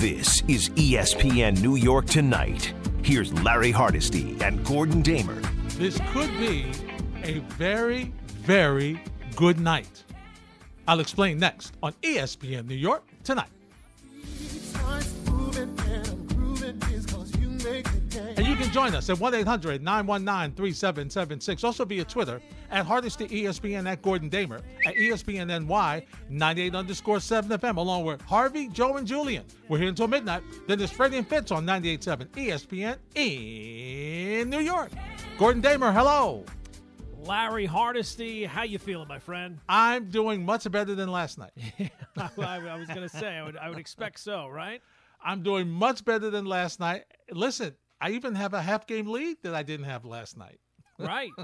This is ESPN New York Tonight. Here's Larry Hardesty and Gordon Damer. This could be a very, very good night. I'll explain next on ESPN New York Tonight. Can join us at 1 800 919 3776. Also via Twitter at Hardesty ESPN at Gordon Damer at ESPN NY 98 underscore 7 FM, along with Harvey, Joe, and Julian. We're here until midnight. Then there's Freddie and Fitz on 98.7 ESPN in New York. Gordon Damer, hello. Larry Hardesty, how you feeling, my friend? I'm doing much better than last night. I, I was going to say, I would, I would expect so, right? I'm doing much better than last night. Listen, I even have a half game lead that I didn't have last night. Right.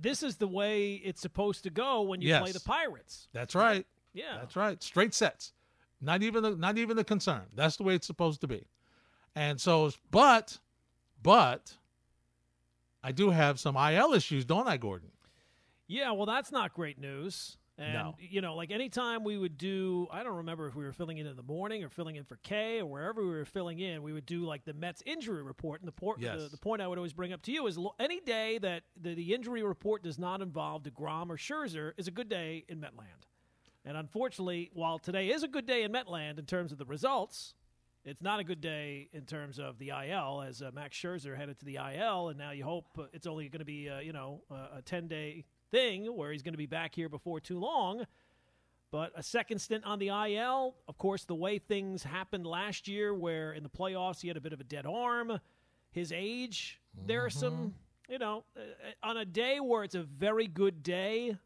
This is the way it's supposed to go when you Yes. play the Pirates. That's right. Yeah. That's right. Straight sets. Not even a, not even a concern. That's the way it's supposed to be. And so, but, but, I do have some IL issues, don't I, Gordon? Yeah, well, that's not great news. And, No. you know, like anytime we would do, I don't remember if we were filling in in the morning or filling in for K or wherever we were filling in, we would do like the Mets injury report. And the, por- Yes. the, the point I would always bring up to you is lo- any day that the, the injury report does not involve DeGrom or Scherzer is a good day in Metland. And unfortunately, while today is a good day in Metland in terms of the results, it's not a good day in terms of the IL as uh, Max Scherzer headed to the IL, and now you hope uh, it's only going to be uh, you know uh, a ten day thing where he's going to be back here before too long. But a second stint on the IL, of course, the way things happened last year, where in the playoffs he had a bit of a dead arm, his age, there are some you know uh, on a day where it's a very good day,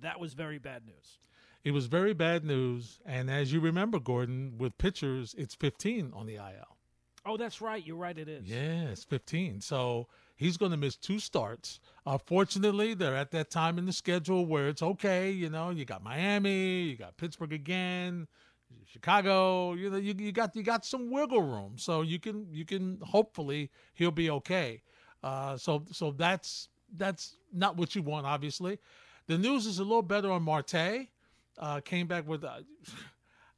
that was very bad news. It was very bad news. And as you remember, Gordon, with pitchers, it's 15 on the IL. Oh, that's right. You're right. It is. Yeah, it's 15. So he's going to miss two starts. Uh, fortunately, they're at that time in the schedule where it's okay. You know, you got Miami, you got Pittsburgh again, Chicago. You know, you, you got you got some wiggle room, so you can you can hopefully he'll be okay. Uh, so so that's that's not what you want, obviously. The news is a little better on Marte. Uh, came back with. Uh,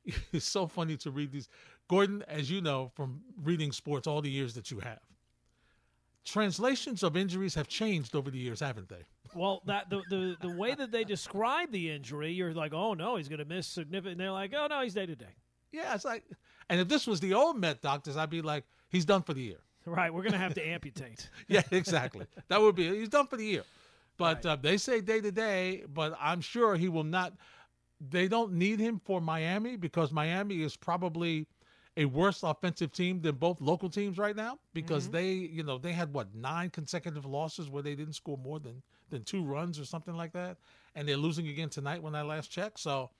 it's so funny to read these. Gordon, as you know from reading sports all the years that you have, translations of injuries have changed over the years, haven't they? Well, that the, the the way that they describe the injury, you're like, oh no, he's going to miss significant. And they're like, oh no, he's day to day. Yeah, it's like, and if this was the old Met doctors, I'd be like, he's done for the year. Right, we're going to have to amputate. Yeah, exactly. that would be he's done for the year. But uh, they say day to day, but I'm sure he will not. They don't need him for Miami because Miami is probably a worse offensive team than both local teams right now because mm-hmm. they, you know, they had what nine consecutive losses where they didn't score more than than two runs or something like that, and they're losing again tonight when I last checked. So,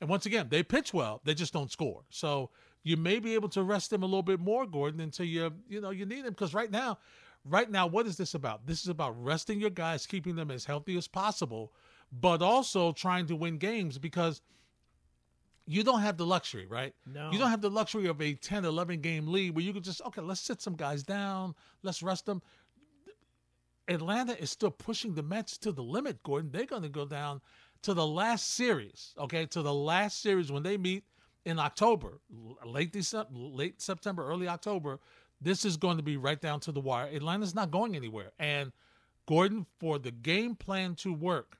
and once again, they pitch well, they just don't score. So you may be able to rest them a little bit more, Gordon, until you you know you need them because right now, right now, what is this about? This is about resting your guys, keeping them as healthy as possible, but also trying to win games because you don't have the luxury, right? No. You don't have the luxury of a 10, 11 game lead where you can just, okay, let's sit some guys down, let's rest them. Atlanta is still pushing the Mets to the limit, Gordon. They're going to go down to the last series, okay, to the last series when they meet in October, late December, late September, early October. This is going to be right down to the wire. Atlanta's not going anywhere. And Gordon, for the game plan to work,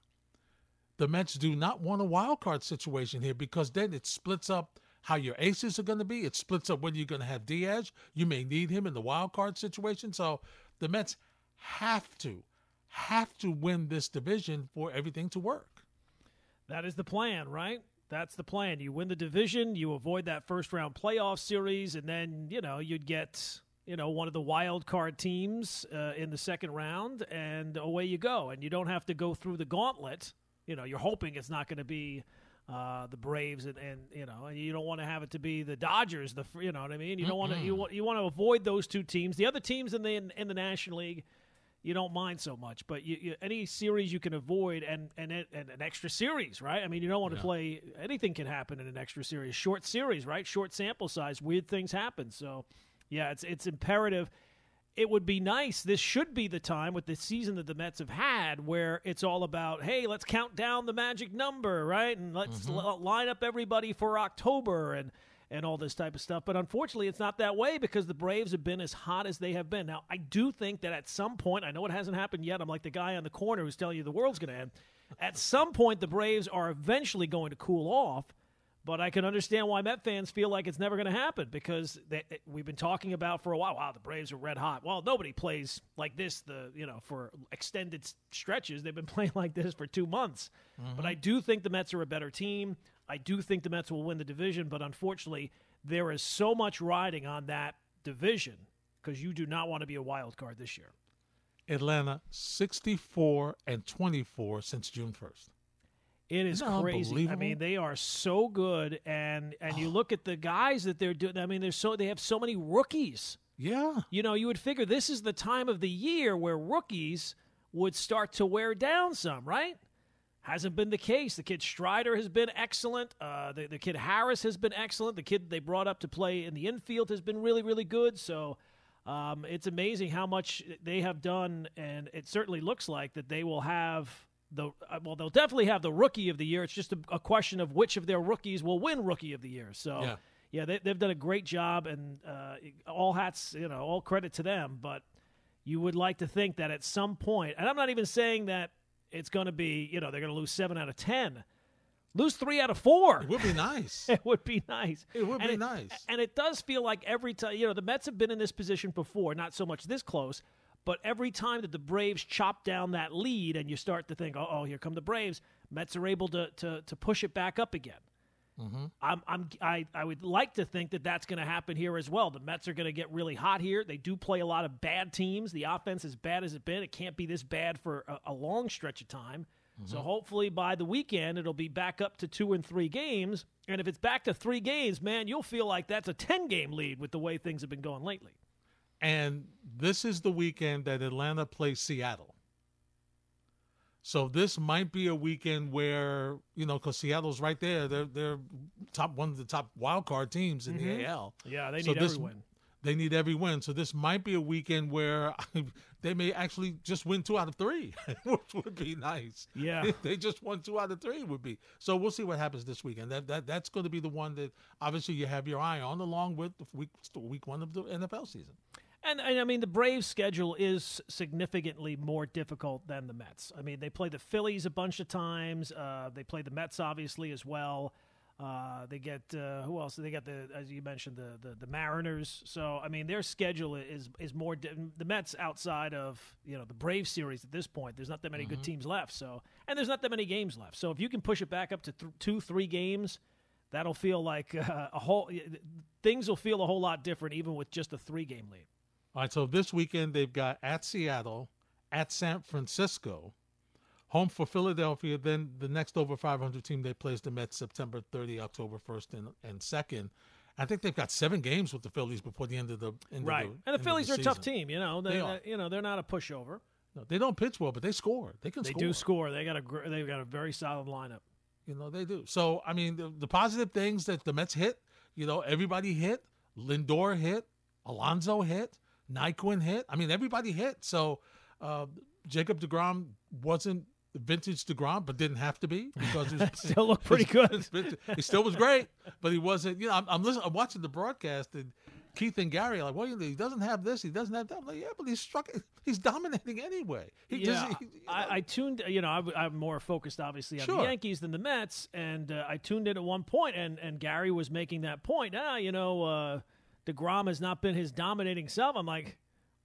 the Mets do not want a wild card situation here because then it splits up how your aces are going to be. It splits up whether you're going to have Diaz. You may need him in the wild card situation. So the Mets have to, have to win this division for everything to work. That is the plan, right? That's the plan. You win the division, you avoid that first round playoff series, and then you know you'd get you know one of the wild card teams uh, in the second round, and away you go. And you don't have to go through the gauntlet. You know, you're hoping it's not going to be. Uh, the Braves and, and you know and you don't want to have it to be the Dodgers the you know what I mean you don't want to you want you want to avoid those two teams the other teams in the in, in the National League you don't mind so much. But you, you, any series you can avoid, and, and and an extra series, right? I mean, you don't want to play. Anything can happen in an extra series, short series, right? Short sample size, weird things happen. So, yeah, it's it's imperative. It would be nice. This should be the time with the season that the Mets have had, where it's all about, hey, let's count down the magic number, right? And let's mm-hmm. l- line up everybody for October and and all this type of stuff. But unfortunately, it's not that way because the Braves have been as hot as they have been. Now, I do think that at some point, I know it hasn't happened yet. I'm like the guy on the corner who's telling you the world's going to end. At some point, the Braves are eventually going to cool off. But I can understand why Met fans feel like it's never going to happen because they, we've been talking about for a while. Wow, the Braves are red hot. Well, nobody plays like this. The you know for extended stretches, they've been playing like this for two months. Mm-hmm. But I do think the Mets are a better team. I do think the Mets will win the division, but unfortunately, there is so much riding on that division because you do not want to be a wild card this year. Atlanta 64 and 24 since June 1st. It is crazy. I mean, they are so good, and and you look at the guys that they're doing. I mean, they're so they have so many rookies. Yeah. You know, you would figure this is the time of the year where rookies would start to wear down some, right? Hasn't been the case. The kid Strider has been excellent. Uh, the, the kid Harris has been excellent. The kid they brought up to play in the infield has been really, really good. So um, it's amazing how much they have done, and it certainly looks like that they will have the uh, well, they'll definitely have the rookie of the year. It's just a, a, question of which of their rookies will win rookie of the year. So. Yeah. Yeah, they, have done a great job, and uh, all hats, you know, all credit to them. But you would like to think that at some point, and I'm not even saying that it's going to be, you know, they're going to lose seven out of 10. Lose three out of four. It would be nice. it would be nice. It would and be it, nice. And it does feel like every time, you know, the Mets have been in this position before, not so much this close, but every time that the Braves chop down that lead and you start to think, oh, here come the Braves, Mets are able to, to, to push it back up again. Mm-hmm. I'm, I'm, I, I would like to think that that's going to happen here as well. The Mets are going to get really hot here. They do play a lot of bad teams. The offense, as bad as it's been, it can't be this bad for a, a long stretch of time. Mm-hmm. So hopefully by the weekend, it'll be back up to two and three games. And if it's back to three games, man, you'll feel like that's a 10 game lead with the way things have been going lately. And this is the weekend that Atlanta plays Seattle. So this might be a weekend where you know because Seattle's right there. They're they're top one of the top wild card teams in mm-hmm. the AL. Yeah, they need so this, every win. They need every win. So this might be a weekend where they may actually just win two out of three, which would be nice. Yeah, if they just won two out of three would be. So we'll see what happens this weekend. That that that's going to be the one that obviously you have your eye on, along with week week one of the NFL season. And, and, I mean, the Braves' schedule is significantly more difficult than the Mets. I mean, they play the Phillies a bunch of times. Uh, they play the Mets, obviously, as well. Uh, they get uh, who else? They got the as you mentioned the, the, the Mariners. So I mean, their schedule is is more di- the Mets outside of you know the Brave series at this point. There's not that many mm-hmm. good teams left. So and there's not that many games left. So if you can push it back up to th- two three games, that'll feel like uh, a whole things will feel a whole lot different even with just a three game lead. All right, so this weekend they've got at Seattle, at San Francisco, home for Philadelphia. Then the next over 500 team they play is the Mets September 30, October 1st, and, and 2nd. I think they've got seven games with the Phillies before the end of the end right. Of the, and the Phillies the are a tough team. You know, they, they are. you know they're not a pushover. No, they don't pitch well, but they score. They can. They score. do score. They got a they've got a very solid lineup. You know they do. So I mean, the, the positive things that the Mets hit. You know, everybody hit. Lindor hit. Alonso hit. Naquin hit. I mean, everybody hit. So uh, Jacob DeGrom wasn't vintage DeGrom, but didn't have to be because he still looked pretty good. he still was great, but he wasn't. You know, I'm, I'm listening. I'm watching the broadcast, and Keith and Gary are like, "Well, he doesn't have this. He doesn't have that." I'm like, "Yeah, but he's struck. He's dominating anyway." He yeah, just, he, you know. I, I, tuned. You know, I, am more focused, obviously, on sure. the Yankees than the Mets, and uh, I tuned in at one point, and and Gary was making that point. Ah, you know. Uh, DeGrom has not been his dominating self. I'm like,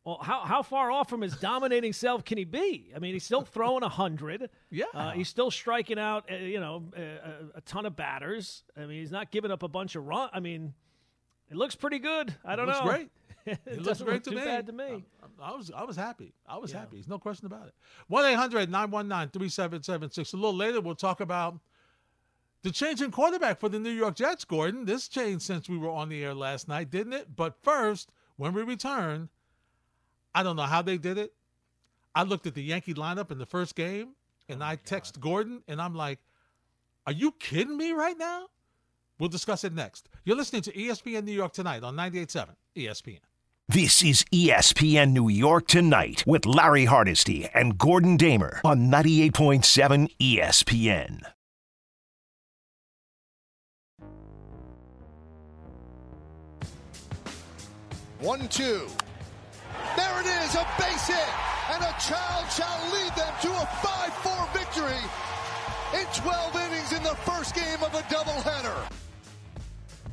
well, how, how far off from his dominating self can he be? I mean, he's still throwing a hundred. Yeah, uh, he's still striking out. Uh, you know, a, a, ton of batters. I mean, he's not giving up a bunch of run. I mean, it looks pretty good. I don't know. it know. Great. it, looks great look to me. Bad to me. I, I, was I was happy. I was yeah. happy. There's no question about it. 1 800 919 3776. A little later, we'll talk about the change in quarterback for the New York Jets, Gordon. This changed since we were on the air last night, didn't it? But first, when we return, I don't know how they did it. I looked at the Yankee lineup in the first game and oh I text God. Gordon and I'm like, are you kidding me right now? We'll discuss it next. You're listening to ESPN New York tonight on 98.7 ESPN. This is ESPN New York Tonight with Larry Hardesty and Gordon Damer on 98.7 ESPN. 1 2. There it is, a base hit, and a child shall lead them to a 5 4 victory in 12 innings in the first game of a doubleheader.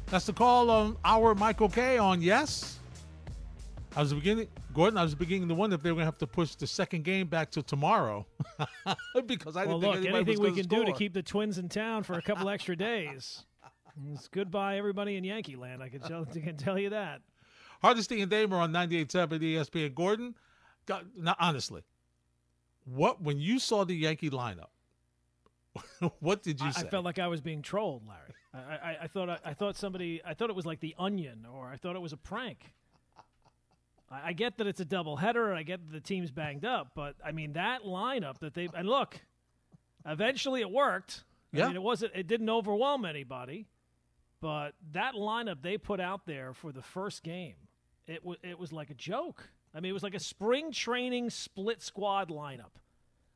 That's the call on our Michael Kay on yes. I was beginning, Gordon. I was beginning to wonder if they were going to have to push the second game back to tomorrow because I didn't well, think look, anything we can score. do to keep the Twins in town for a couple extra days. It's goodbye, everybody in Yankee Land. I can tell, I can tell you that. Hardesty and Damer on 98.7 ESPN. Gordon, God, now honestly, what when you saw the Yankee lineup, what did you I, say? I felt like I was being trolled, Larry. I, I, I thought I, I thought somebody I thought it was like the Onion, or I thought it was a prank. I, I get that it's a double header, and I get that the team's banged up, but I mean that lineup that they and look, eventually it worked. Yeah. I mean, it wasn't. It didn't overwhelm anybody, but that lineup they put out there for the first game, it was it was like a joke. I mean, it was like a spring training split squad lineup.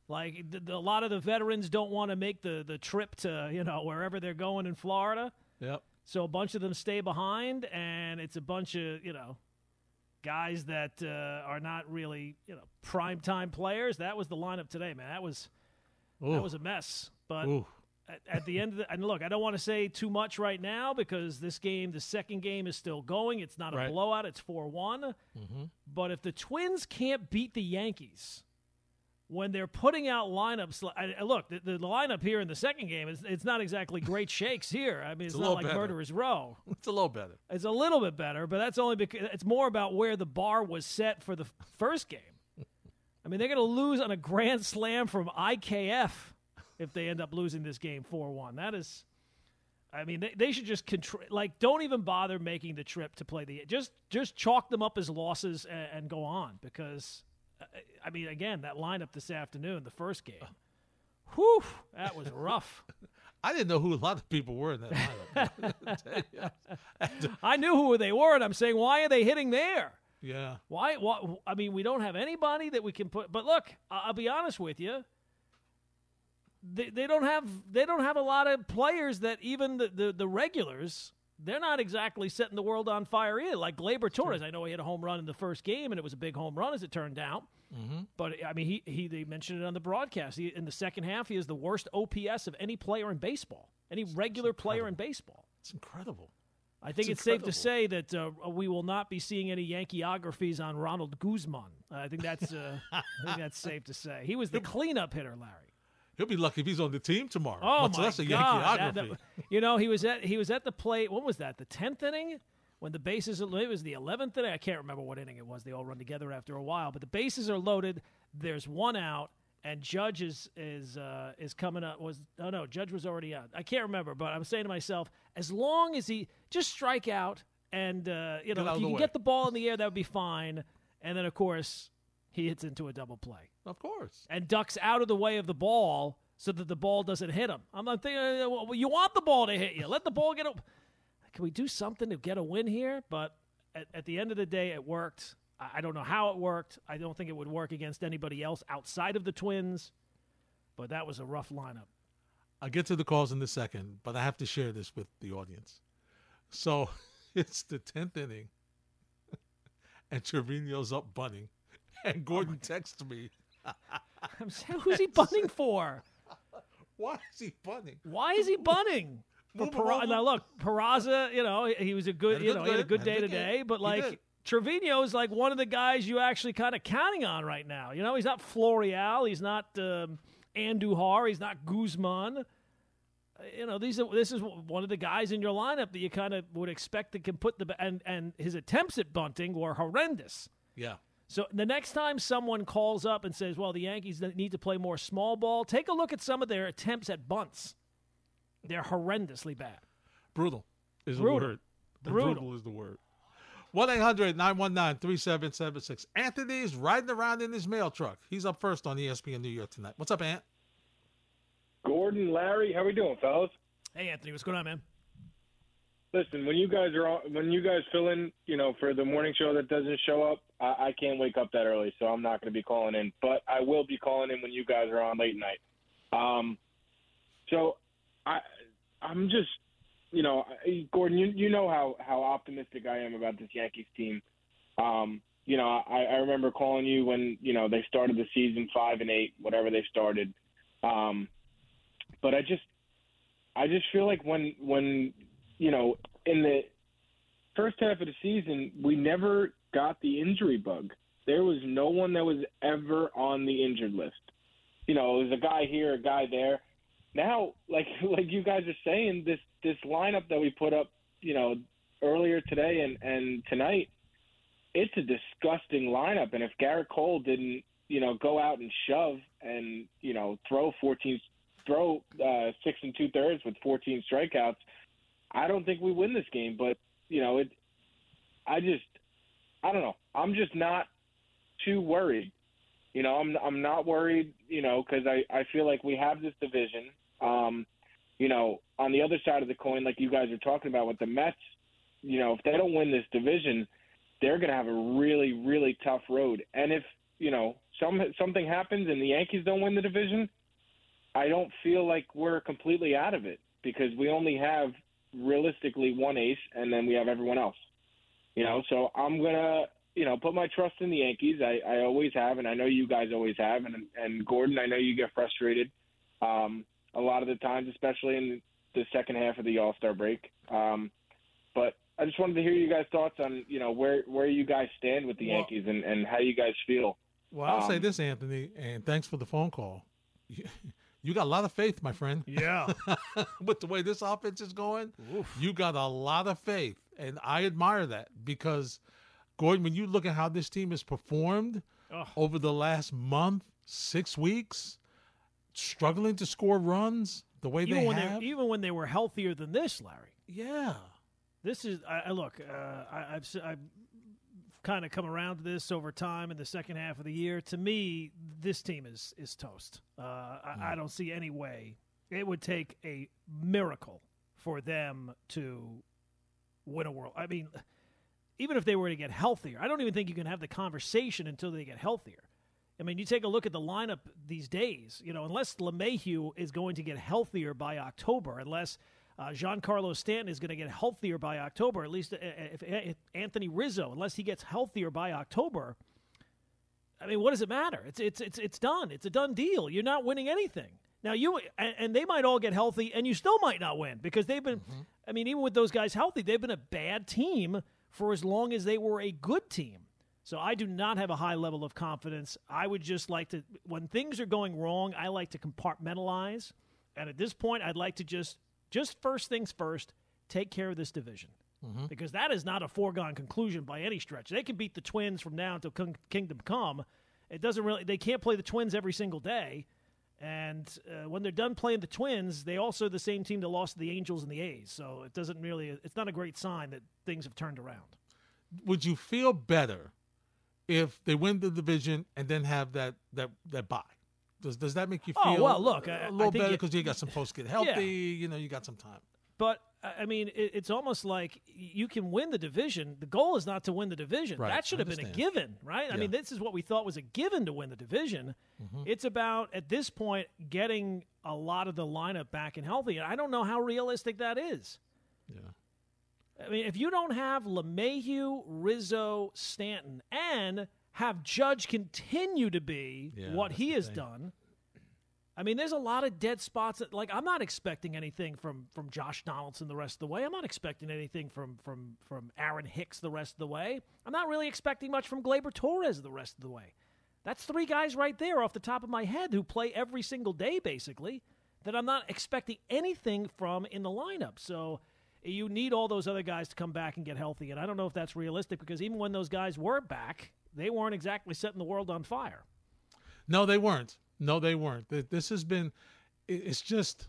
Like the, the, a lot of the veterans don't want to make the the trip to you know wherever they're going in Florida, yep. so a bunch of them stay behind, and it's a bunch of you know guys that uh, are not really you know prime time players. That was the lineup today, man. That was Ooh. that was a mess. But Ooh. At, at the end of the and look, I don't want to say too much right now because this game, the second game, is still going. It's not a Right. blowout. It's four one. Mm-hmm. But if the Twins can't beat the Yankees when they're putting out lineups, I, look, the, the lineup here in the second game is it's not exactly great shakes here. I mean, it's, a not like better. Murderers Row. It's a little better. It's a little bit better, but that's only because it's more about where the bar was set for the first game. I mean, they're going to lose on a grand slam from IKF if they end up losing this game 4 1. That is. I mean, they, they should just control. Like, don't even bother making the trip to play the. Just just chalk them up as losses and, and go on because, uh, I mean, again, that lineup this afternoon, the first game, whew, that was rough. I didn't know who a lot of people were in that lineup. I knew who they were, and I'm saying, why are they hitting there? yeah. Why, why? I mean, we don't have anybody that we can put. But look, I'll be honest with you. They, they don't have they don't have a lot of players that even the, the, the regulars they're not exactly setting the world on fire either. Like Gleyber Torres, I know he had a home run in the first game, and it was a big home run as it turned out. Mm-hmm. But I mean, he, he they mentioned it on the broadcast. He, in the second half, he is the worst OPS of any player in baseball, any regular player in baseball. It's incredible. I think It's it's, safe to say that uh, we will not be seeing any Yankeeographies on Ronald Guzman. I think that's uh, I think that's safe to say. He was the cleanup hitter, Larry. He'll be lucky if he's on the team tomorrow. Oh much my less a God! Yankeeography. That- that- you know, he was at he was at the plate. What was that? The tenth inning when the bases. It was the eleventh inning. I can't remember what inning it was. They all run together after a while. But the bases are loaded. There's one out, and Judge is is uh, is coming up. Was oh no, Judge was already out. I can't remember. But I'm saying to myself, as long as he just strike out, and uh, you know, if you can way. get the ball in the air, that would be fine. And then of course he hits into a double play of course. and ducks out of the way of the ball so that the ball doesn't hit him. I'm not thinking, uh, well, you want the ball to hit you. Let the ball get a. Can we do something to get a win here? But at, at the end of the day, it worked. I, I don't know how it worked. I don't think it would work against anybody else outside of the Twins. But that was a rough lineup. I'll get to the calls in a second, but I have to share this with the audience. So it's the 10th inning, and Trevino's up bunting. And Gordon texts me, I'm saying, who's he bunting for? Why is he bunting? Why is he bunting? For Move him Pera- over. now look, Peraza, you know, he was a good, Had a you good know, he had a game. good Had a day good today, game. but He like. Trevino is like one of the guys you actually kind of counting on right now. You know, he's not Florial, he's not um, Andujar, he's not Guzman. Uh, You know, these are this is one of the guys in your lineup that you kind of would expect that can put the and and his attempts at bunting were horrendous. Yeah. So the next time someone calls up and says, "Well, the Yankees need to play more small ball," take a look at some of their attempts at bunts. They're horrendously bad. Brutal is Brutal. the word. Brutal. Brutal is the word. 1 800 919 3776. Anthony's riding around in his mail truck. He's up first on ESPN New York tonight. What's up, Ant? Gordon, Larry, how we doing, fellas? Hey, Anthony, what's going on, man? Listen, when you guys are on, when you guys fill in, you know, for the morning show that doesn't show up, I, I can't wake up that early, so I'm not going to be calling in. But I will be calling in when you guys are on late night. Um, so I, I'm just, you know, Gordon, you you know how how optimistic I am about this Yankees team. Um, you know, I, I remember calling you when you know they started the season five and eight, whatever they started. Um, but I just, I just feel like when when you know in the first half of the season we never got the injury bug. There was no one that was ever on the injured list. You know, it was a guy here, a guy there. Now, like like you guys are saying, this this lineup that we put up, you know, earlier today and and tonight, it's a disgusting lineup. And if Gerrit Cole didn't, you know, go out and shove and you know throw 14, throw uh, six and two thirds with 14 strikeouts, I don't think we win this game. But you know, it. I just, I don't know. I'm just not too worried. You know, I'm I'm not worried. You know, because I I feel like we have this division. Um, you know, on the other side of the coin, like you guys are talking about with the Mets, you know, if they don't win this division, they're going to have a really really tough road. And if you know some something happens and the Yankees don't win the division, I don't feel like we're completely out of it because we only have realistically one ace, and then we have everyone else. You know, so I'm gonna you know put my trust in the Yankees. I, I always have, and I know you guys always have. And and Gordon, I know you get frustrated um, a lot of the times, especially in the second half of the All Star break. Um, but I just wanted to hear you guys' thoughts on you know where where you guys stand with the Well- Yankees and, and how you guys feel. Well, I'll say Um, this, Anthony, and thanks for the phone call. You got a lot of faith, my friend. Yeah. with the way this offense is going, you got a lot of faith, and I admire that because, Gordon, when you look at how this team has performed over the last month, six weeks, struggling to score runs the way even they when have, they even when they were healthier than this, Larry. yeah, This is I, I look. Uh, I, I've I've kind of come around to this over time in the second half of the year. To me, this team is is toast. Uh, I, I don't see any way it would take a miracle for them to win a world. I mean, even if they were to get healthier, I don't even think you can have the conversation until they get healthier. I mean, you take a look at the lineup these days. You know, unless LeMahieu is going to get healthier by October, unless uh, Giancarlo Stanton is going to get healthier by October, at least uh, if, if Anthony Rizzo, unless he gets healthier by October. I mean, what does it matter? It's it's it's it's done. It's a done deal. You're not winning anything. Now you and, and they might all get healthy, and you still might not win because they've been. I mean, even with those guys healthy, they've been a bad team for as long as they were a good team. So I do not have a high level of confidence. I would just like to, when things are going wrong, I like to compartmentalize. And at this point, I'd like to just, just first things first, take care of this division. Because that is not a foregone conclusion by any stretch. They can beat the Twins from now until King- Kingdom Come. It doesn't really, they can't play the Twins every single day. And uh, when they're done playing the Twins, they also the same team that lost to the Angels and the A's. So it doesn't really, it's not a great sign that things have turned around. would you feel better if they win the division and then have that that that bye? Does does that make you feel? Oh, feel well, look, a I- I little think better because you got some folks get healthy, you know, you got some time. But I I mean, it, it's almost like you can win the division. The goal is not to win the division. Right, That should have been a given, right? I Yeah. Mm-hmm. mean, this is what we thought was a given to win the division. It's about at this point getting a lot of the lineup back and healthy, and I don't know how realistic that is. Yeah. I mean, if you don't have LeMahieu, Rizzo, Stanton, and have Judge continue to be Yeah, what he has thing. done, I mean, there's a lot of dead spots. That, like, I'm not expecting anything from from Josh Donaldson the rest of the way. I'm not expecting anything from from from Aaron Hicks the rest of the way. I'm not really expecting much from Gleyber Torres the rest of the way. That's three guys right there off the top of my head who play every single day, basically, that I'm not expecting anything from in the lineup. So you need all those other guys to come back and get healthy. And I don't know if that's realistic because even when those guys were back, they weren't exactly setting the world on fire. No, they weren't. No, they weren't. This has been, it's just,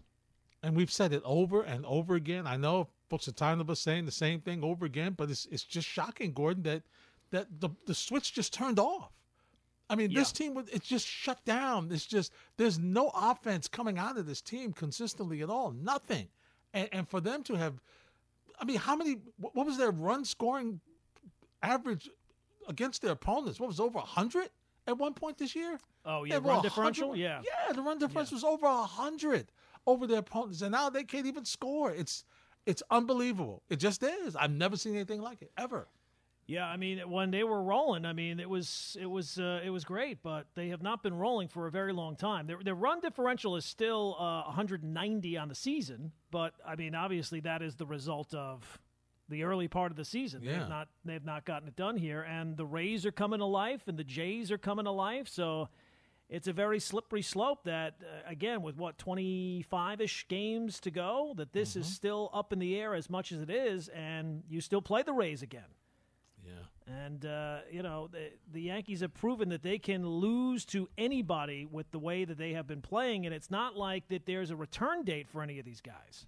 and we've said it over and over again. I know folks are tired of us saying the same thing over again, but it's it's just shocking, Gordon, that that the the switch just turned off. I mean, this team it's just shut down. It's just there's no offense coming out of this team consistently at all. Nothing, and and for them to have, I mean, how many? What was their run scoring average against their opponents? What was it, over hundred at one point this year? Oh, yeah, run differential? Yeah. yeah, the run difference was over a hundred over their opponents, and now they can't even score. It's it's unbelievable. It just is. I've never seen anything like it ever. Yeah, I mean, when they were rolling, I mean, it was it was uh, it was great, but they have not been rolling for a very long time. Their, their run differential is still uh, 190 on the season, but I mean, obviously, that is the result of the early part of the season. Yeah. They've not they've not gotten it done here, and the Rays are coming to life, and the Jays are coming to life. So it's a very slippery slope. That uh, again, with what 25 ish games to go, that this is still up in the air as much as it is, and you still play the Rays again. Yeah. And uh, you know the, the Yankees have proven that they can lose to anybody with the way that they have been playing, and it's not like that there's a return date for any of these guys.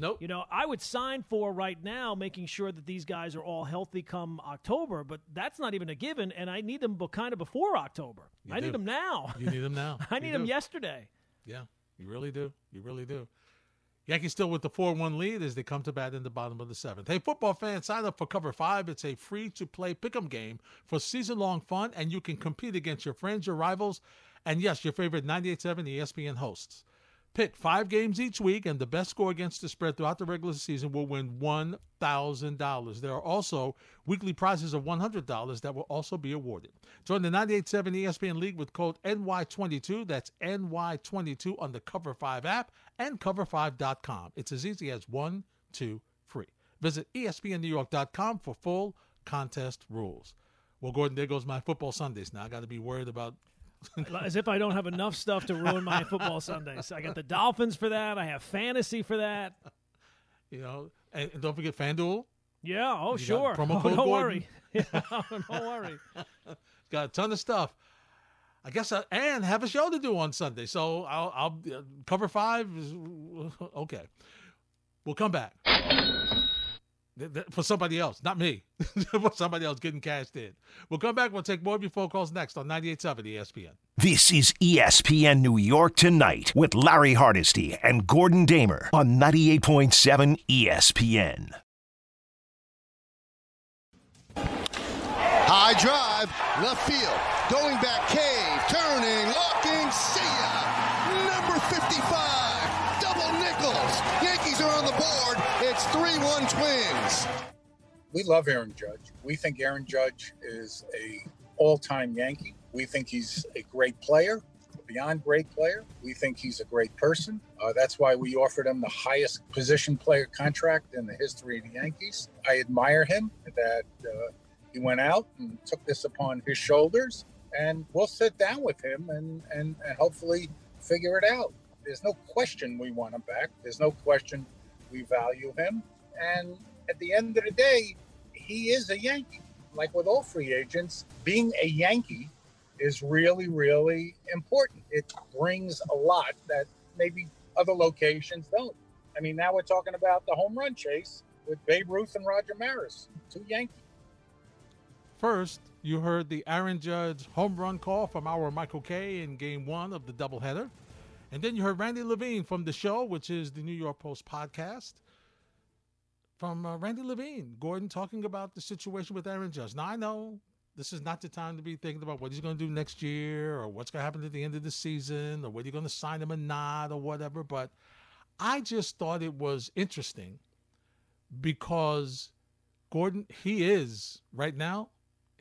Nope. You know, I would sign for right now making sure that these guys are all healthy come October, but that's not even a given, and I need them kind of before October. You I do. need them now. You need them now. I You need them do. yesterday. Yeah, you really do. You really do. Yankees still with the 4 1 lead as they come to bat in the bottom of the seventh. Hey, football fans, sign up for Cover 5. It's a free to play pick 'em game for season long fun, and you can compete against your friends, your rivals, and yes, your favorite 98.7 ESPN hosts. Pick five games each week, and the best score against the spread throughout the regular season will win $1,000. There are also weekly prizes of $100 that will also be awarded. Join the 98.7 ESPN League with code NY22. That's NY22 on the Cover 5 app and cover5.com. It's as easy as one, two, three. Visit ESPNNewYork.com for full contest rules. Well, Gordon, there goes my football Sundays. Now I got to be worried about As if I don't have enough stuff to ruin my football Sundays. I got the Dolphins for that. I have fantasy for that. you know, and, don't forget FanDuel. Yeah. Oh, You sure. promo Oh, code don't Gordon. worry. Yeah, don't worry. Got a ton of stuff. I guess, I, and have a show to do on Sunday. So I'll, I'll uh, cover five. Is, okay, we'll come back for somebody else, not me. for somebody else getting cashed in. We'll come back. We'll take more of your phone calls next on 98.7 ESPN. This is ESPN New York Tonight with Larry Hardesty and Gordon Damer on 98.7 ESPN. High drive, left field, going back, cave, turning, looking, see ya. The board. It's 3-1 Twins. we love Aaron Judge. We think Aaron Judge is a all-time Yankee. We think he's a great player, beyond great player. We think he's a great person. Uh, that's why we offered him the highest position player contract in the history of the Yankees. I admire him that uh, he went out and took this upon his shoulders, and we'll sit down with him and, and, and hopefully figure it out. There's no question we want him back. There's no question we value him. And at the end of the day, he is a Yankee. Like with all free agents, being a Yankee is really, really important. It brings a lot that maybe other locations don't. I mean, now we're talking about the home run chase with Babe Ruth and Roger Maris, two Yankees. First, you heard the Aaron Judge home run call from our Michael Kay in game one of the doubleheader. And then you heard Randy Levine from the show, which is the New York Post podcast. From uh, Randy Levine, Gordon talking about the situation with Aaron Judge. Now, I know this is not the time to be thinking about what he's going to do next year or what's going to happen at the end of the season or whether you're going to sign him or not or whatever. But I just thought it was interesting because Gordon, he is right now,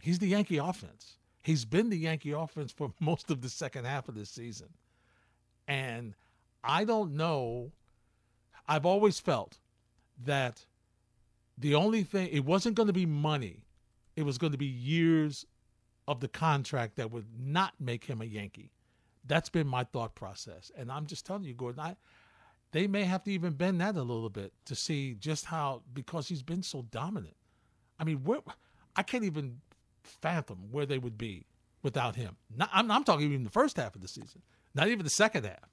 he's the Yankee offense. He's been the Yankee offense for most of the second half of this season. And I don't know. I've always felt that the only thing, it wasn't going to be money, it was going to be years of the contract that would not make him a Yankee. That's been my thought process. And I'm just telling you, Gordon, I, they may have to even bend that a little bit to see just how, because he's been so dominant. I mean, where, I can't even fathom where they would be without him. Not, I'm, I'm talking even the first half of the season, not even the second half.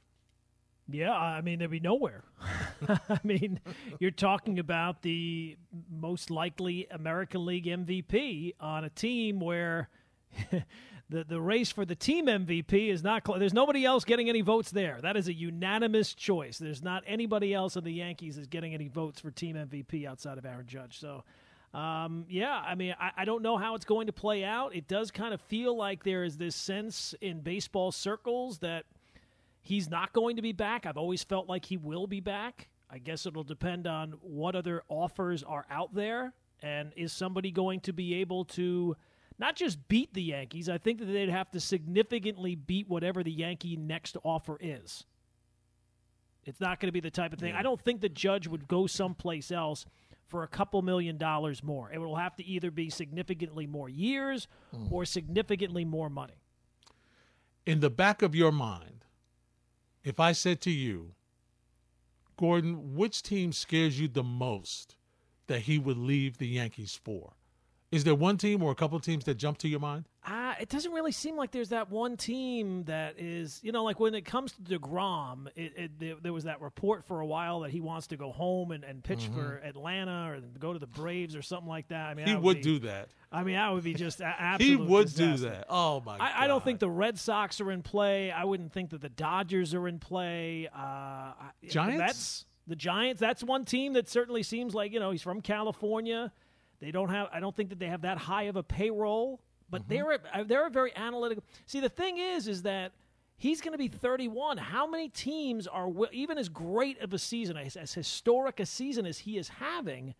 Yeah, I mean, there'd be nowhere. I mean, you're talking about the most likely American League MVP on a team where the the race for the team MVP is not. Cl- there's nobody else getting any votes there. That is a unanimous choice. There's not anybody else in the Yankees is getting any votes for team MVP outside of Aaron Judge. So. Um, yeah, I mean, I, I don't know how it's going to play out. It does kind of feel like there is this sense in baseball circles that he's not going to be back. I've always felt like he will be back. I guess it'll depend on what other offers are out there. And is somebody going to be able to not just beat the Yankees? I think that they'd have to significantly beat whatever the Yankee next offer is. It's not going to be the type of thing. I don't think the judge would go someplace else for a couple million dollars more. It will have to either be significantly more years hmm. or significantly more money. In the back of your mind, if I said to you, Gordon, which team scares you the most that he would leave the Yankees for? Is there one team or a couple of teams that jump to your mind? Uh, it doesn't really seem like there's that one team that is, you know, like when it comes to DeGrom, it, it, there, there was that report for a while that he wants to go home and, and pitch for Atlanta or go to the Braves or something like that. I mean, Mm-hmm. He that would be- do that. I mean, that would be just a- He would disaster. do that. Oh my god. I, I don't think the Red Sox are in play. I wouldn't think that the Dodgers are in play. Uh, Giants? That's the Giants. That's one team that certainly seems like you know he's from California. They don't have. I don't think that they have that high of a payroll. But Mm-hmm. they're they're a very analytical. See, the thing is, is that he's going to be 31. How many teams are even as great of a season, as, as historic a season as he is having?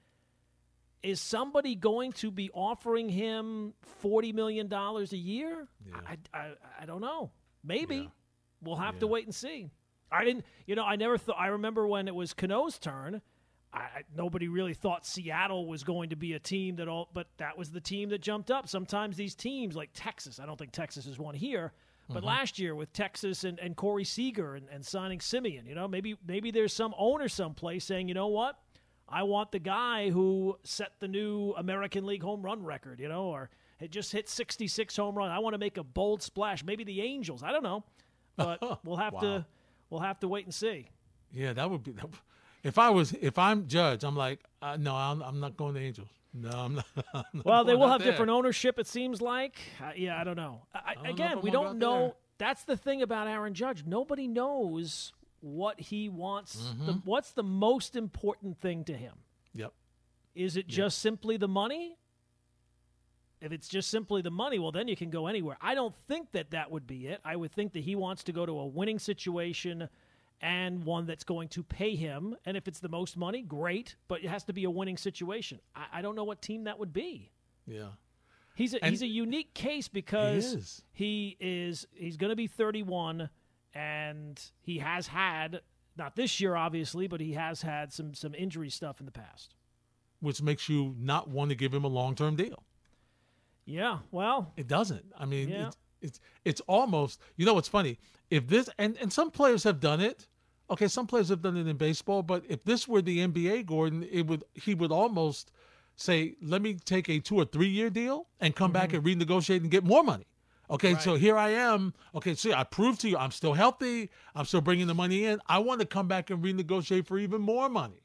Is somebody going to be offering him forty million dollars a year? I, I I don't know. Maybe Yeah. we'll have to wait and see. I didn't. You know, I never thought. I remember when it was Cano's turn. I, nobody really thought Seattle was going to be a team that all, but that was the team that jumped up. Sometimes these teams, like Texas, I don't think Texas is one here, but mm-hmm. last year with Texas and, and Corey Seager and, and signing Semien, you know, maybe maybe there's some owner someplace saying, you know what, I want the guy who set the new American League home run record, you know, or had just hit 66 home run. I want to make a bold splash. Maybe the Angels. I don't know, but we'll have Wow. to we'll have to wait and see. Yeah, that would be. That, would- if I was, if I'm judge, I'm like, uh, no, I'm, I'm not going to Angels. No, I'm not. I'm not Well, they will have there. different ownership. It seems like. Uh, yeah, I don't know. I, don't again, I we don't know. there. That's the thing about Aaron Judge. Nobody knows what he wants. Mm-hmm. The, what's the most important thing to him? Yep. Is it just simply the money? If it's just simply the money, well, then you can go anywhere. I don't think that that would be it. I would think that he wants to go to a winning situation and one that's going to pay him. And if it's the most money, great, but it has to be a winning situation. I, I don't know what team that would be. Yeah. He's a, And- he's a unique case because He is. he is he's going to be 31 and he has had not this year obviously, but he has had some some injury stuff in the past. Which makes you not want to give him a long term deal. Yeah, well, It doesn't. I mean, Yeah. It's, it's almost. You know what's funny? If this and and some players have done it. Okay, some players have done it in baseball, but if this were the NBA, Gordon, it would he would almost say, "Let me take a two or three year deal and come back mm-hmm. and renegotiate and get more money." Okay, so here I am. Okay, see, I proved to you I'm still healthy. I'm still bringing the money in. I want to come back and renegotiate for even more money.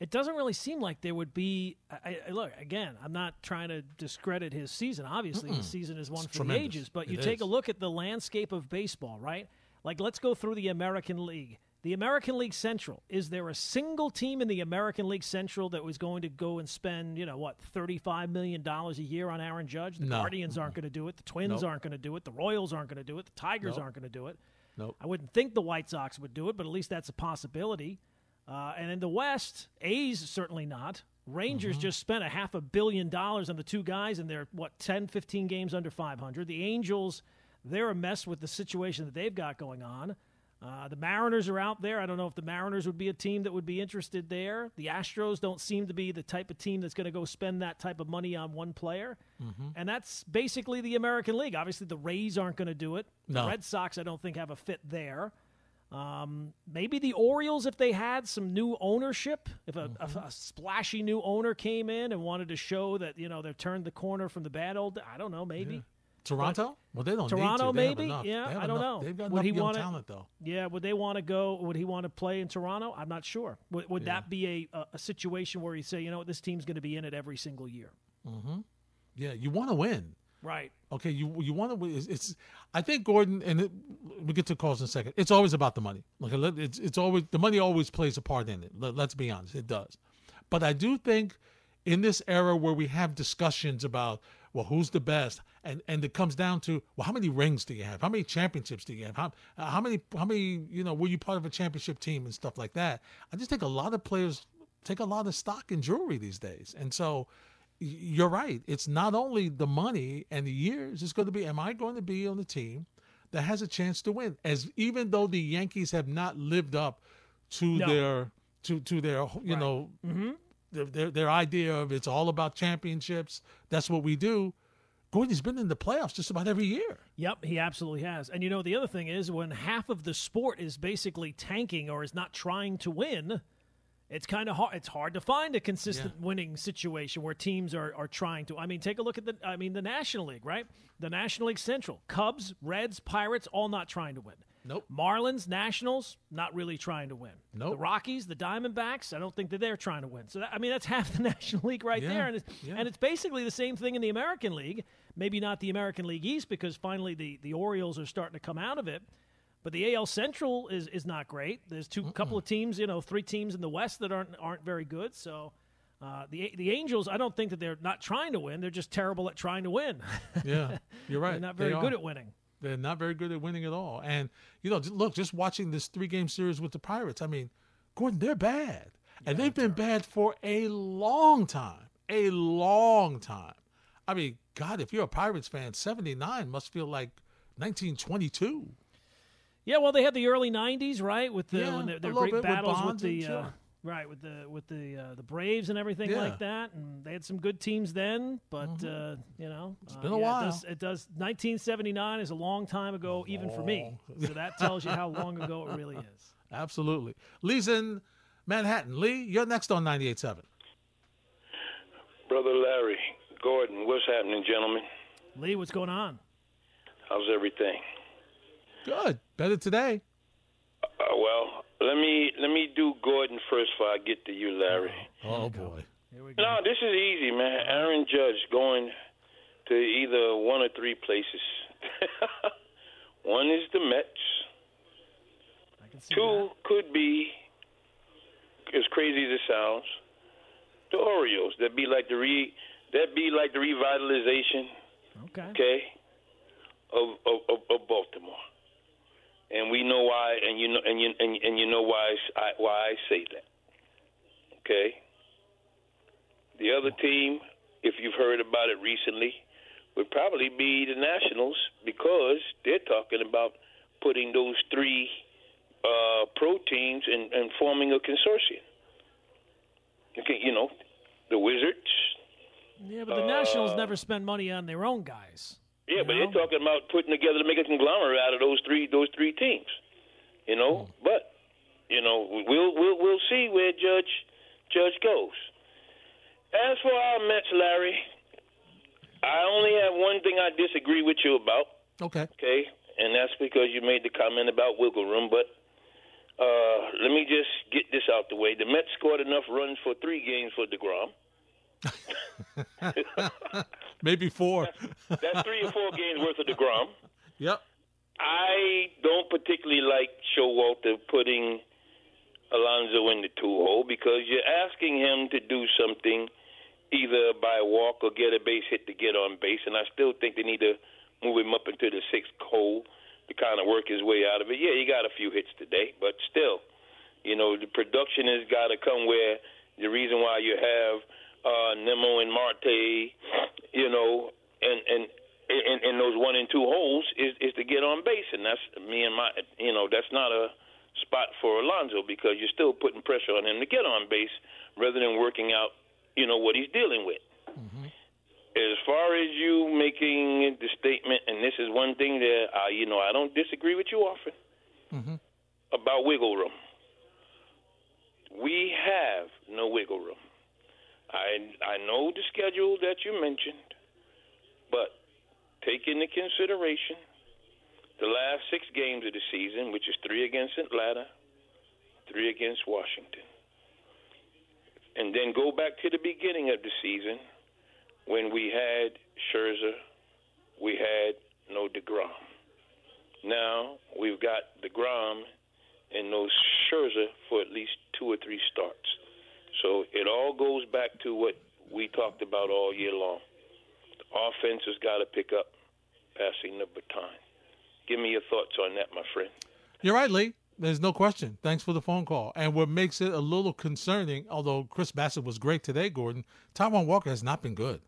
It doesn't really seem like there would be. I, I, look again. I'm not trying to discredit his season. Obviously, the season is one It's for the ages. But It you take a look at the landscape of baseball, right? Like, let's go through the American League. The American League Central. Is there a single team in the American League Central that was going to go and spend, you know, what, thirty-five million dollars a year on Aaron Judge? The No. Guardians aren't going to do it. The Twins Nope. aren't going to do it. The Royals aren't going to do it. The Tigers Nope. aren't going to do it. Nope. I wouldn't think the White Sox would do it, but at least that's a possibility. Uh, and in the West, A's certainly not. Rangers just spent a half a billion dollars on the two guys, and they're, what, 10, 15 games under 500. The Angels, they're a mess with the situation that they've got going on. Uh, the Mariners are out there. I don't know if the Mariners would be a team that would be interested there. The Astros don't seem to be the type of team that's going to go spend that type of money on one player. And that's basically the American League. Obviously, the Rays aren't going to do it. The Red Sox, I don't think, have a fit there. Um, maybe the Orioles, if they had some new ownership, if a, a, a splashy new owner came in and wanted to show that you know they've turned the corner from the bad old, I don't know, maybe. Toronto? Well, they don't need Toronto, to. They maybe? Yeah, I don't enough- know. They've got Would he young wanna- talent, though. Yeah, would they want to go? Would he want to play in Toronto? I'm not sure. Would, would that be a, a, situation where you say, you know what, this team's going to be in it every single year? Yeah, you want to win. Right. Okay, you you want to. It's, it's I think Gordon and it, we get to calls in a second. It's always about the money. Okay, it's it's always the money always plays a part in it. Let, let's be honest, it does. But I do think in this era where we have discussions about well who's the best and and it comes down to well how many rings do you have how many championships do you have how how many how many you know were you part of a championship team and stuff like that i just think a lot of players take a lot of stock in jewelry these days, and so you're right. It's not only the money and the years. It's going to be, am I going to be on the team that has a chance to win? As even though the Yankees have not lived up to No. their to to their you Right. know mm-hmm. their, their their idea of it's all about championships. That's what we do. Gordon's been in the playoffs just about every year. Yep, he absolutely has. And you know, the other thing is when half of the sport is basically tanking or is not trying to win, it's kind of hard. It's hard to find a consistent winning situation where teams are, are trying to. I mean, take a look at the. I mean, the National League, right? The National League Central, Cubs, Reds, Pirates, all not trying to win. Nope. Marlins, Nationals, not really trying to win. Nope. The Rockies, the Diamondbacks, I don't think that they're trying to win. So that, I mean, that's half the National League right Yeah, there, and it's, yeah. and it's basically the same thing in the American League. Maybe not the American League East because finally the the Orioles are starting to come out of it. But the AL Central is is not great. There's two couple of teams, you know, three teams in the West that aren't aren't very good. So. Uh, the the Angels, I don't think that they're not trying to win. They're just terrible at trying to win. Yeah, you're right. they're not They very good at winning. They're not very good at winning at all. And you know, look, just watching this three game series with the Pirates. I mean, Gordon, they're bad, and they've been bad for a long time, a long time. I mean, God, if you're a Pirates fan, seventy nine must feel like 1922. Yeah, well, they had the early '90s, right? With the Yeah, when their, their great bit battles with, Bonds and- the uh, right with the with the uh, the Braves and everything Yeah. like that, and they had some good teams then. But uh, you know, it's Mm-hmm. been a while. It does, it does. 1979 is a long time ago, even for me. So that tells you how long ago it really is. Absolutely. Lee's in Manhattan. Lee, you're next on 98.7. Brother Larry, Gordon, what's happening, gentlemen? Lee, what's going on? How's everything? Good. Better today. Uh, well, let me let me do Gordon first before I get to you, Larry. Oh, boy. Here we go. No, this is easy, man. Aaron Judge going to either one or three places. one is the Mets. I can see Two could be, as crazy as it sounds, the Orioles. That'd be like the re, that'd be like the revitalization. Okay. okay, of, of, of, of Baltimore, and we know why, and you know, and you and, and you know why I, why I say that. Okay. The other team, if you've heard about it recently, would probably be the Nationals because they're talking about putting those three uh, pro teams and, and forming a consortium. Okay, you know, the Wizards, Yeah, but the Nationals never spend money on their own guys. Yeah, but know? they're talking about putting together to make a conglomerate out of those three those three teams. You know, but you know we'll we'll we'll see where Judge Judge goes. As for our Mets, Larry, I only have one thing I disagree with you about. Okay. Okay, and that's because you made the comment about wiggle room. But uh, let me just get this out the way: the Mets scored enough runs for three games for Degrom. Maybe four. That's three or four games worth of Degrom. yep. I don't particularly like Showalter putting Alonso in the two hole because you're asking him to do something either by walk or get a base hit to get on base, and I still think they need to move him up into the sixth hole to kind of work his way out of it. Yeah, he got a few hits today, but still, you know, the production has got to come where the reason why you have uh, Nimmo and Marte, you know, and and in, in those one and two holes is is to get on base, and that's me and my, you know, that's not a spot for Alonso because you're still putting pressure on him to get on base rather than working out, you know, what he's dealing with. As far as you making the statement, and this is one thing that I, you know, I don't disagree with you often about wiggle room. We have no wiggle room. I I know the schedule that you mentioned, but take into consideration the last six games of the season, which is three against Atlanta, three against Washington, and then go back to the beginning of the season when we had Scherzer, we had no Degrom. Now we've got Degrom and no Scherzer for at least two or three starts. So it all goes back to what we talked about all year long. The offense has got to pick up passing the baton. Give me your thoughts on that, my friend. You're right, Lee. There's no question. Thanks for the phone call. And what makes it a little concerning, although Chris Bassitt was great today, Gordon, Taijuan Walker has not been good.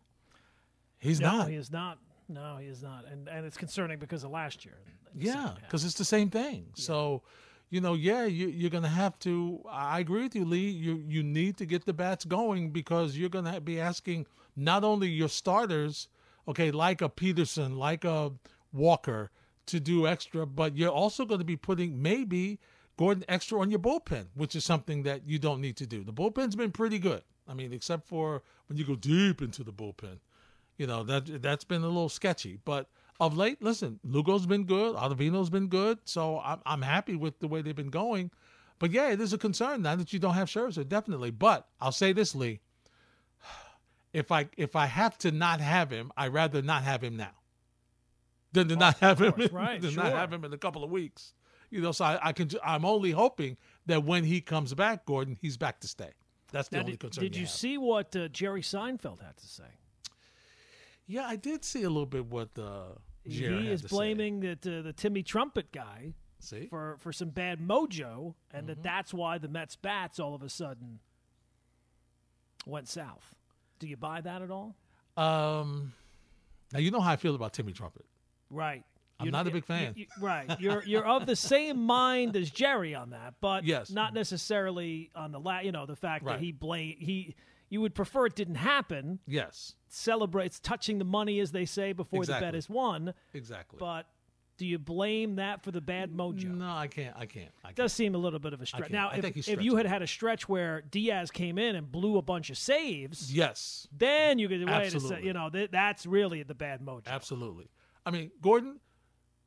He's no, not. he is not. No, he is not. And and it's concerning because of last year. Yeah, because it's the same thing. Yeah. So, you know, yeah, you, you're going to have to. I agree with you, Lee. You you need to get the bats going because you're going to be asking not only your starters, okay, like a Peterson, like a Walker, to do extra, but you're also going to be putting maybe Gordon extra on your bullpen, which is something that you don't need to do. The bullpen's been pretty good. I mean, except for when you go deep into the bullpen, you know that that's been a little sketchy. But of late, listen, Lugo's been good, Ottavino's been good, so I'm I'm happy with the way they've been going. But yeah, it is a concern now that you don't have Scherzer, definitely. But I'll say this, Lee. If I if I have to not have him, I'd rather not have him now than to oh, not have him, in, right, than sure. not have him in a couple of weeks. You know, so I, I, can. I'm only hoping that when he comes back, Gordon, he's back to stay. That's the now, only did, concern. Did you, have. see what uh, Jerry Seinfeld had to say? Yeah, I did see a little bit what uh, Jerry he is blaming that uh, the Timmy Trumpet guy see? for for some bad mojo, and mm-hmm. that that's why the Mets bats all of a sudden went south. Do you buy that at all? Um, now you know how I feel about Timmy Trumpet. Right. I'm you, not a big fan. You, you, right. You're you're of the same mind as Jerry on that, but yes. not necessarily on the la- you know the fact right. that he blame he you would prefer it didn't happen. Yes. Celebrates touching the money as they say before exactly. the bet is won. Exactly. But do you blame that for the bad mojo? No, I can't. I can't. I can't. Does seem a little bit of a stretch. Now, if, if you had had a stretch where Diaz came in and blew a bunch of saves, yes, then you could wait a You know, th- that's really the bad mojo. Absolutely. I mean, Gordon,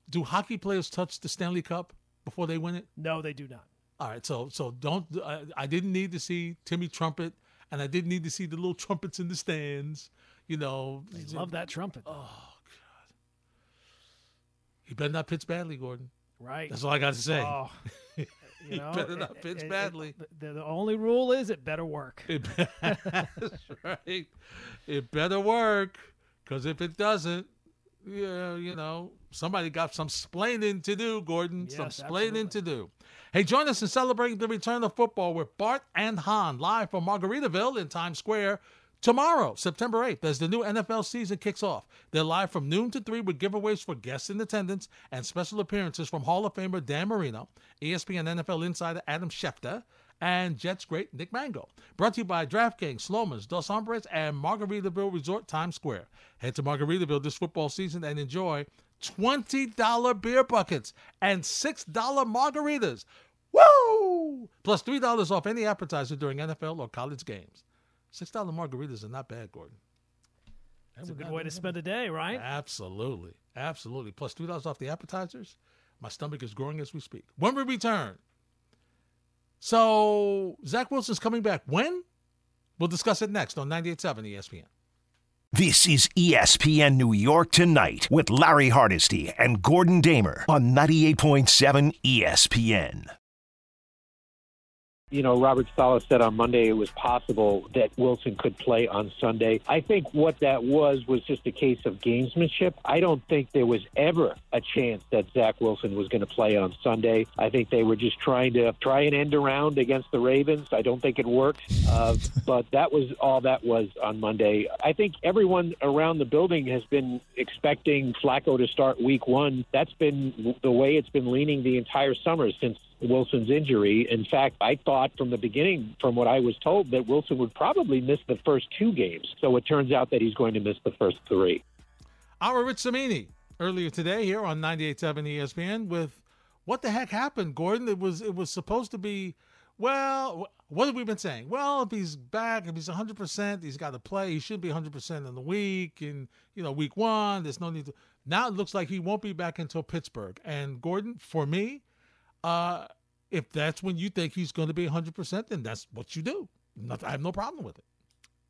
do hockey players touch the Stanley Cup before they win it? No, they do not. All right, so so don't. Uh, I didn't need to see Timmy Trumpet, and I didn't need to see the little trumpets in the stands. You know, they love that trumpet. Oh God, he better not pitch badly, Gordon. Right. That's all I got to say. Oh, you he know, better not it, pitch it, badly. It, the, the, only rule is it better work. It, that's right. It better work, because if it doesn't, yeah, you know, somebody got some splaining to do, Gordon. Yes, some splaining to do. Hey, join us in celebrating the return of football with Bart and Hahn live from Margaritaville in Times Square tomorrow, September 8th, as the new NFL season kicks off. They're live from noon to 3 with giveaways for guests in attendance and special appearances from Hall of Famer Dan Marino, ESPN NFL insider Adam Schefter, and Jets great Nick Mangold. Brought to you by DraftKings, Slomin's, Dos Hombres, and Margaritaville Resort Times Square. Head to Margaritaville this football season and enjoy $20 beer buckets and $6 margaritas. Woo! Plus $3 off any appetizer during NFL or college games. $6 margaritas are not bad, Gordon. That's a good way to spend a day, right? Absolutely. Absolutely. Plus $2 off the appetizers. My stomach is growing as we speak. When we return, so Zach Wilson's coming back. When? We'll discuss it next on 98.7 ESPN. This is ESPN New York Tonight with Larry Hardesty and Gordon Damer on 98.7 ESPN. You know, Robert Saleh said on Monday it was possible that Wilson could play on Sunday. I think what that was was just a case of gamesmanship. I don't think there was ever a chance that Zach Wilson was going to play on Sunday. I think they were just trying to try and end around against the Ravens. I don't think it worked, uh, but that was all that was on Monday. I think everyone around the building has been expecting Flacco to start week one. That's been the way it's been leaning the entire summer since Wilson's injury. In fact, I thought from the beginning, from what I was told, that Wilson would probably miss the first two games. So it turns out that he's going to miss the first three. Our Rich Cimini earlier today here on 98.7 ESPN with what the heck happened, Gordon? It was it was supposed to be, well, what have we been saying? Well, if he's back, if he's 100%, he's got to play. He should be 100% in the week. And, you know, week one, there's no need to. Now it looks like he won't be back until Pittsburgh. And Gordon, for me, uh, if that's when you think he's going to be 100%, then that's what you do. Not, I have no problem with it.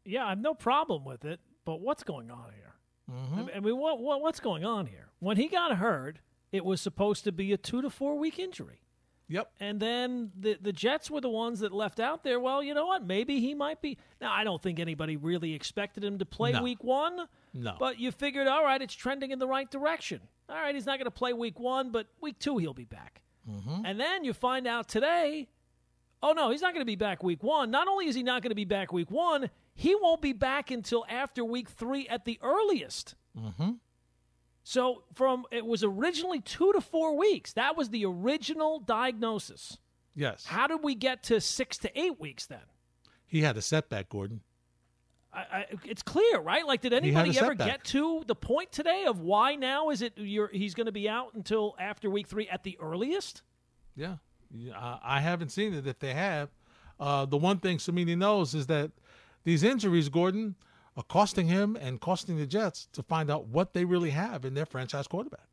Yeah, I have no problem with it. But what's going on here? Mm-hmm. I mean, what, what what's going on here? When he got hurt, it was supposed to be a two to four week injury. Yep. And then the the Jets were the ones that left out there. Well, you know what? Maybe he might be. Now, I don't think anybody really expected him to play No. week one. No. But you figured, all right, it's trending in the right direction. All right, he's not going to play week one, but week two he'll be back. Mm-hmm. And then you find out today, oh no, he's not going to be back week one. Not only is he not going to be back week one, he won't be back until after week three at the earliest. Mm-hmm. So from it was originally two to four weeks. That was the original diagnosis. Yes. How did we get to six to eight weeks then? He had a setback, Gordon. I, I, it's clear, right? Like, did anybody ever get to the point today of why now is it he's going to be out until after week three at the earliest? Yeah, yeah I haven't seen it. If they have, uh, the one thing Cimini knows is that these injuries, Gordon, are costing him and costing the Jets to find out what they really have in their franchise quarterback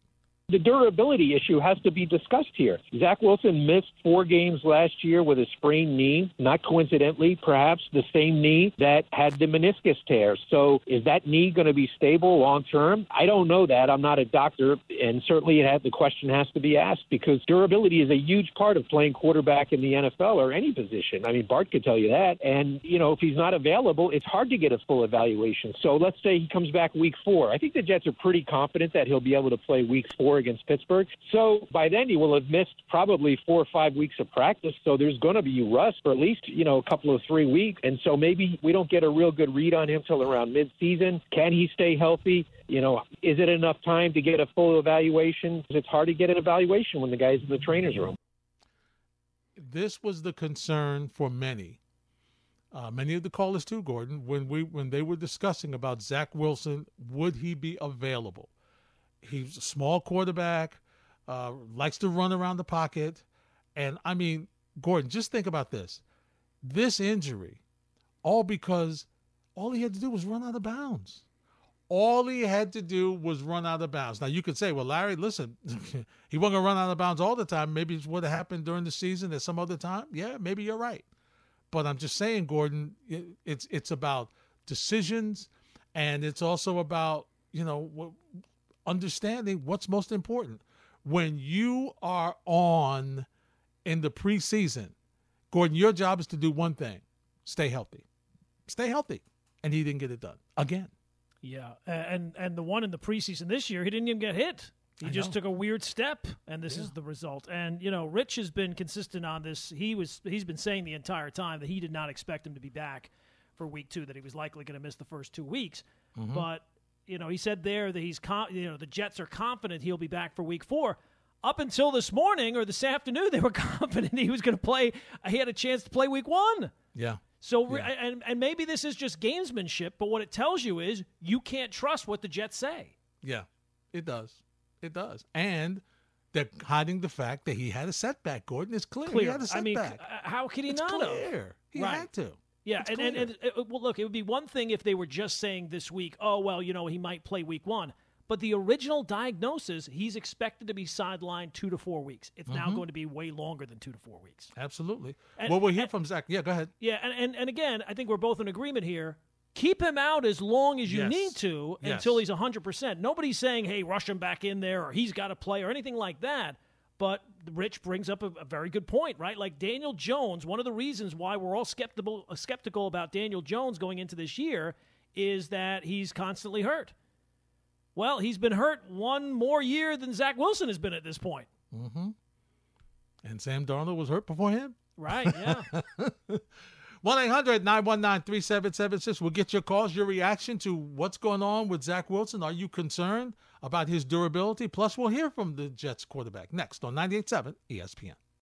the durability issue has to be discussed here. Zach Wilson missed four games last year with a sprained knee, not coincidentally, perhaps the same knee that had the meniscus tear. So is that knee going to be stable long term? I don't know that. I'm not a doctor, and certainly had, the question has to be asked because durability is a huge part of playing quarterback in the NFL or any position. I mean, Bart could tell you that. And, you know, if he's not available, it's hard to get a full evaluation. So let's say he comes back week four. I think the Jets are pretty confident that he'll be able to play week four against Pittsburgh. So by then, you will have missed probably four or five weeks of practice. So there's going to be rust for at least, you know, a couple of three weeks. And so maybe we don't get a real good read on him till around midseason. Can he stay healthy? You know, is it enough time to get a full evaluation? It's hard to get an evaluation when the guy's in the trainer's room. This was the concern for many. Uh, many of the callers too, Gordon, when we when they were discussing about Zach Wilson, would he be available? He's a small quarterback, uh, likes to run around the pocket. And I mean, Gordon, just think about this. This injury, all because all he had to do was run out of bounds. All he had to do was run out of bounds. Now you could say, well, Larry, listen, he wasn't gonna run out of bounds all the time. Maybe it's what happened during the season at some other time. Yeah, maybe you're right. But I'm just saying, Gordon, it's it's about decisions, and it's also about you know understanding what's most important. When you are on in the preseason, Gordon, your job is to do one thing stay healthy. Stay healthy. And he didn't get it done again. Yeah. And and the one in the preseason this year, he didn't even get hit. He I just know. took a weird step, and this yeah. is the result. And you know, Rich has been consistent on this. He was he's been saying the entire time that he did not expect him to be back for week two. That he was likely going to miss the first two weeks. Mm-hmm. But you know, he said there that he's, you know, the Jets are confident he'll be back for Week Four. Up until this morning or this afternoon, they were confident he was going to play. He had a chance to play Week One. Yeah. So, yeah. and and maybe this is just gamesmanship, but what it tells you is you can't trust what the Jets say. Yeah, it does. It does, and they're hiding the fact that he had a setback. Gordon is clear. clear. He had a setback. I mean, uh, how could he it's not clear. Have? He right. had to. Yeah, and, and, and, uh, well, look, it would be one thing if they were just saying this week, oh, well, you know, he might play week one. But the original diagnosis, he's expected to be sidelined two to four weeks. It's mm-hmm. now going to be way longer than two to four weeks. Absolutely. And, well, we'll hear and, from Zach. Yeah, go ahead. Yeah, and, and, and again, I think we're both in agreement here. Keep him out as long as you yes. need to yes. until he's 100%. Nobody's saying, hey, rush him back in there or he's got to play or anything like that. But Rich brings up a, a, very good point, right? Like Daniel Jones, one of the reasons why we're all skeptical uh, skeptical about Daniel Jones going into this year is that he's constantly hurt. Well, he's been hurt one more year than Zach Wilson has been at this point. Mm-hmm. And Sam Darnold was hurt before him. Right, yeah. 1 800 919 3776. We'll get your calls, your reaction to what's going on with Zach Wilson. Are you concerned about his durability? Plus, we'll hear from the Jets quarterback next on 98.7 ESPN.